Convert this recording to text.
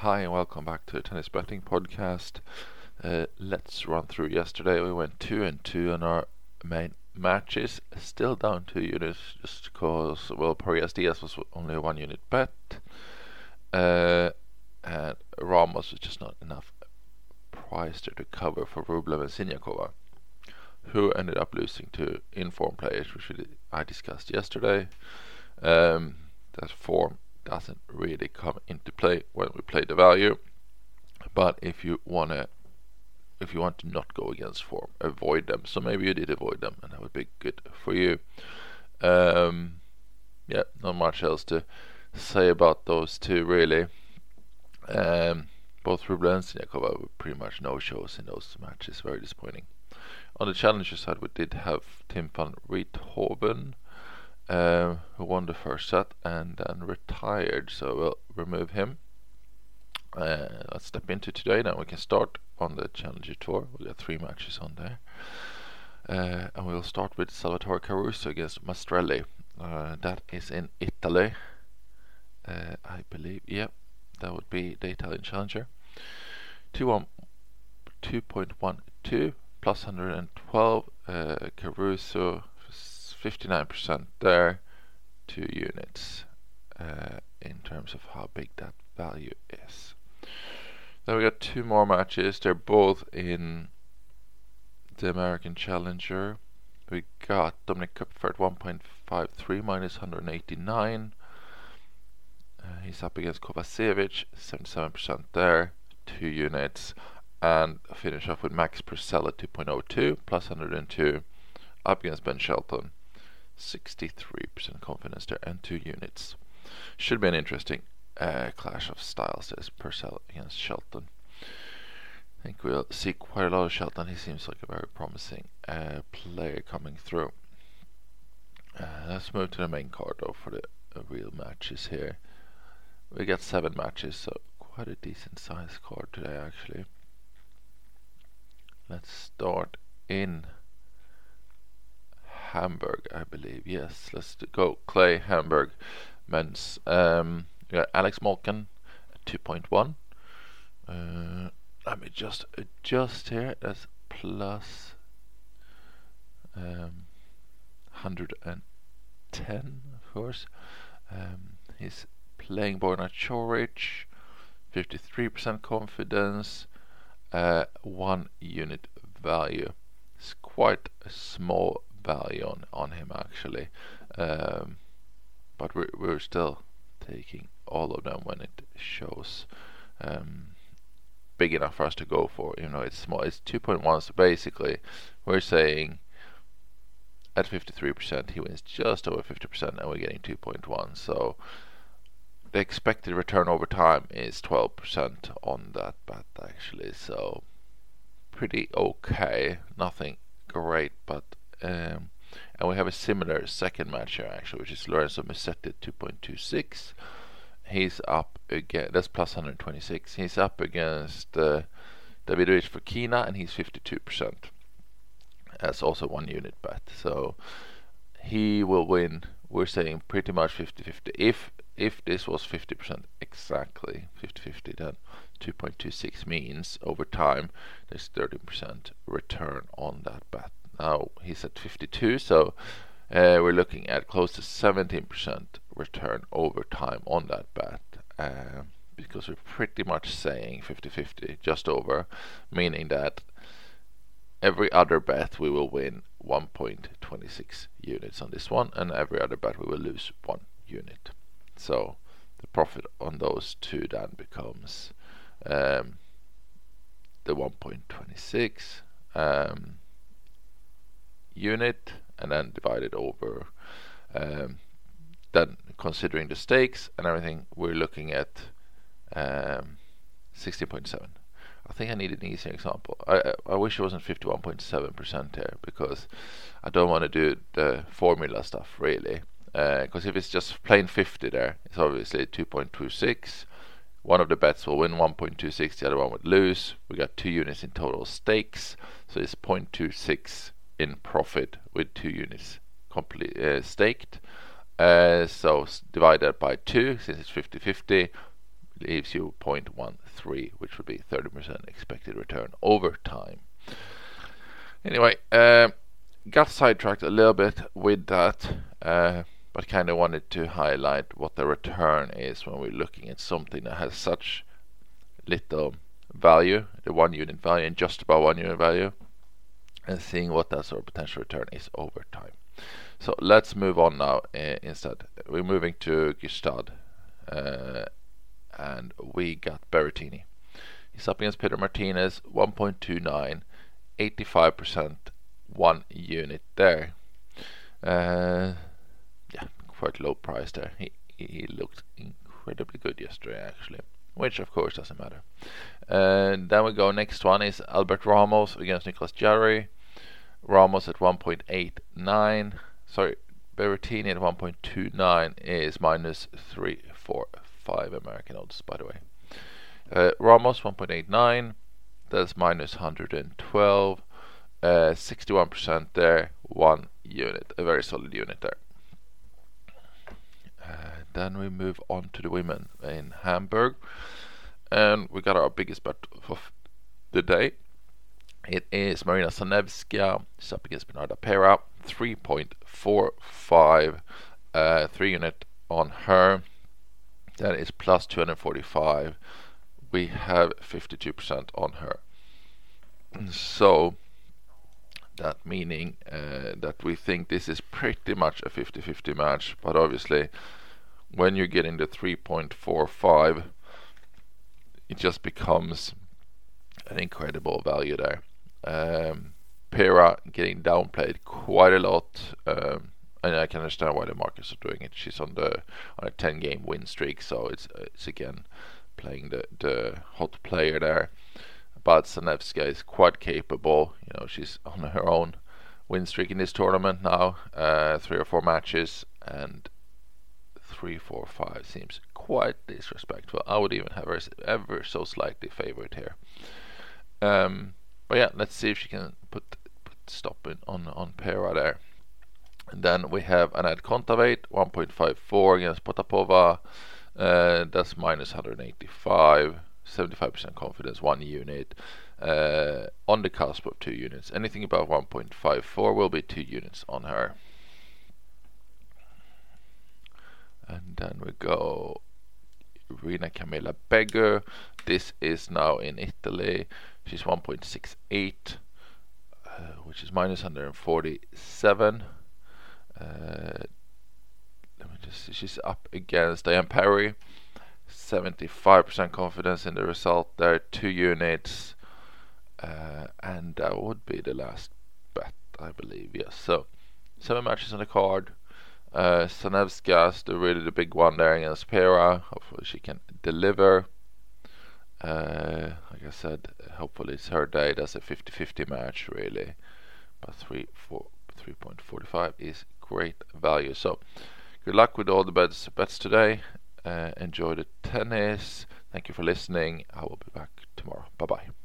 Hi, and welcome back to the Tennis Betting Podcast. Uh, let's run through yesterday. We went 2 and 2 on our main matches, still down 2 units just because, well, Parrizas Diaz was only a 1 unit bet, uh, and Ramos was just not enough price to cover for Rublev and Siniakova, who ended up losing to inform players, which I discussed yesterday. Um, that form doesn't really come into play when we play the value. But if you wanna if you want to not go against form, avoid them. So maybe you did avoid them, and that would be good for you. Um, yeah, not much else to say about those two really. Um, both Rublev and Siniakova were pretty much no shows in those matches. Very disappointing. On the challenger side, we did have Tim van Rijthoven uh, who won the first set and then retired. So we'll remove him. Uh, let's step into today. Now we can start on the Challenger Tour. We've got three matches on there. Uh, and we'll start with Salvatore Caruso against Maestrelli. Uh, that is in Italy. Uh, I believe, yeah, that would be the Italian Challenger. 2.12 plus 112. Uh, Caruso 59% there, two units uh, in terms of how big that value is. Then we got two more matches. They're both in the American Challenger. We got Dominik Koepfer 1.53 minus 189. Uh, he's up against Kovacevic, 77% there, two units. And finish off with Max Purcell at 2.02 plus 102 up against Ben Shelton. 63% confidence there and two units. Should be an interesting uh, clash of styles. There's Purcell against Shelton. I think we'll see quite a lot of Shelton. He seems like a very promising uh, player coming through. Uh, let's move to the main card though for the real matches here. We got seven matches, so quite a decent sized card today actually. Let's start in Hamburg, I believe. Yes, let's go. Clay Hamburg men's. Um, yeah, Alex Molcan, 2.1. Uh, let me just adjust here. That's plus um, 110, of course. Um, he's playing Borna Coric, 53% confidence, uh, one unit value. It's quite a small value on, on him actually. Um, but we're, we're still taking all of them when it shows um, big enough for us to go for. You know, it's small. It's 2.1. So basically, we're saying at 53% he wins just over 50%, and we're getting 2.1. So the expected return over time is 12% on that bet actually. So pretty okay. Nothing great, but um, and we have a similar second match here actually, which is Lorenzo Musetti 2.26. He's up again. That's plus 126. He's up against uh, Davidovich Fokina, and he's 52%. That's also one unit bet. So he will win. We're saying pretty much 50-50. If if this was 50% exactly 50-50, then 2.26 means over time there's 30% return on that bet. Now he's at 52, so uh, we're looking at close to 17% return over time on that bet. Uh, because we're pretty much saying 50-50, just over, meaning that every other bet we will win 1.26 units on this one, and every other bet we will lose one unit. So the profit on those two then becomes um, the 1.26. Um, unit and then divide it over um, then considering the stakes and everything we're looking at um, 16.7 I think I need an easier example. I, I wish it wasn't 51.7% here because I don't want to do the formula stuff really. Because uh, if it's just plain 50 there it's obviously 2.26 one of the bets will win 1.26 the other one would lose. We got two units in total stakes so it's 0.26 in profit with two units complete uh, staked. Uh, so divide that by two since it's 50-50 leaves you 0.13, which would be 30% expected return over time. Anyway, uh, got sidetracked a little bit with that, uh, but kind of wanted to highlight what the return is when we're looking at something that has such little value, the one unit value, and just about one unit value, and seeing what that sort of potential return is over time. So let's move on now uh, instead. We're moving to Gstaad, uh, and we got Berrettini. He's up against Peter Martinez, 1.29, 85%, one unit there. Uh, yeah, quite low price there. He, he looked incredibly good yesterday, actually, which of course doesn't matter. And then we go. Next one is Albert Ramos against Nicolas Jarry. Ramos at 1.89 sorry, Berrettini at 1.29 is minus 345 American odds, by the way. Uh, Ramos 1.89, that's minus 112, uh, 61% there, one unit, a very solid unit there. Uh, then we move on to the women in Hamburg, and we got our biggest bet of the day. It is Marina Zanevska, she's up against Bernarda Pera, 3.45 uh, 3 unit on her. That is plus 245 we have 52% on her. So that meaning uh, that we think this is pretty much a 50-50 match. But obviously when you're getting the 3.45 it just becomes an incredible value there um, Pera getting downplayed quite a lot. Um, and I can understand why the markets are doing it. She's on the on a 10 game win streak, so it's it's again playing the the hot player there. But Zanevska is quite capable. You know, she's on her own win streak in this tournament now, uh, three or four matches, and three, four, five seems quite disrespectful. I would even have her ever so slightly favored here. Um, but yeah, let's see if she can put stopping on, on Pera there. And then we have Anett Kontaveit, 1.54 against Potapova. Uh, that's minus 185, 75% confidence, one unit. Uh, on the cusp of two units. Anything above 1.54 will be two units on her. And then we go Irina Camelia Begu. This is now in Italy. She's 1.68. Uh, which is minus 147. Uh, let me just she's up against Diane Parry 75% confidence in the result there, two units, uh, and that would be the last bet, I believe. Yes, so seven matches on the card. Uh, Zanevska's the really the big one there against Pera. Hopefully she can deliver. Uh, like I said, hopefully it's her day. That's a 50-50 match, really. But 3, 4, 3.45 is great value. So, good luck with all the bets, bets today. Uh, enjoy the tennis. Thank you for listening. I will be back tomorrow. Bye bye.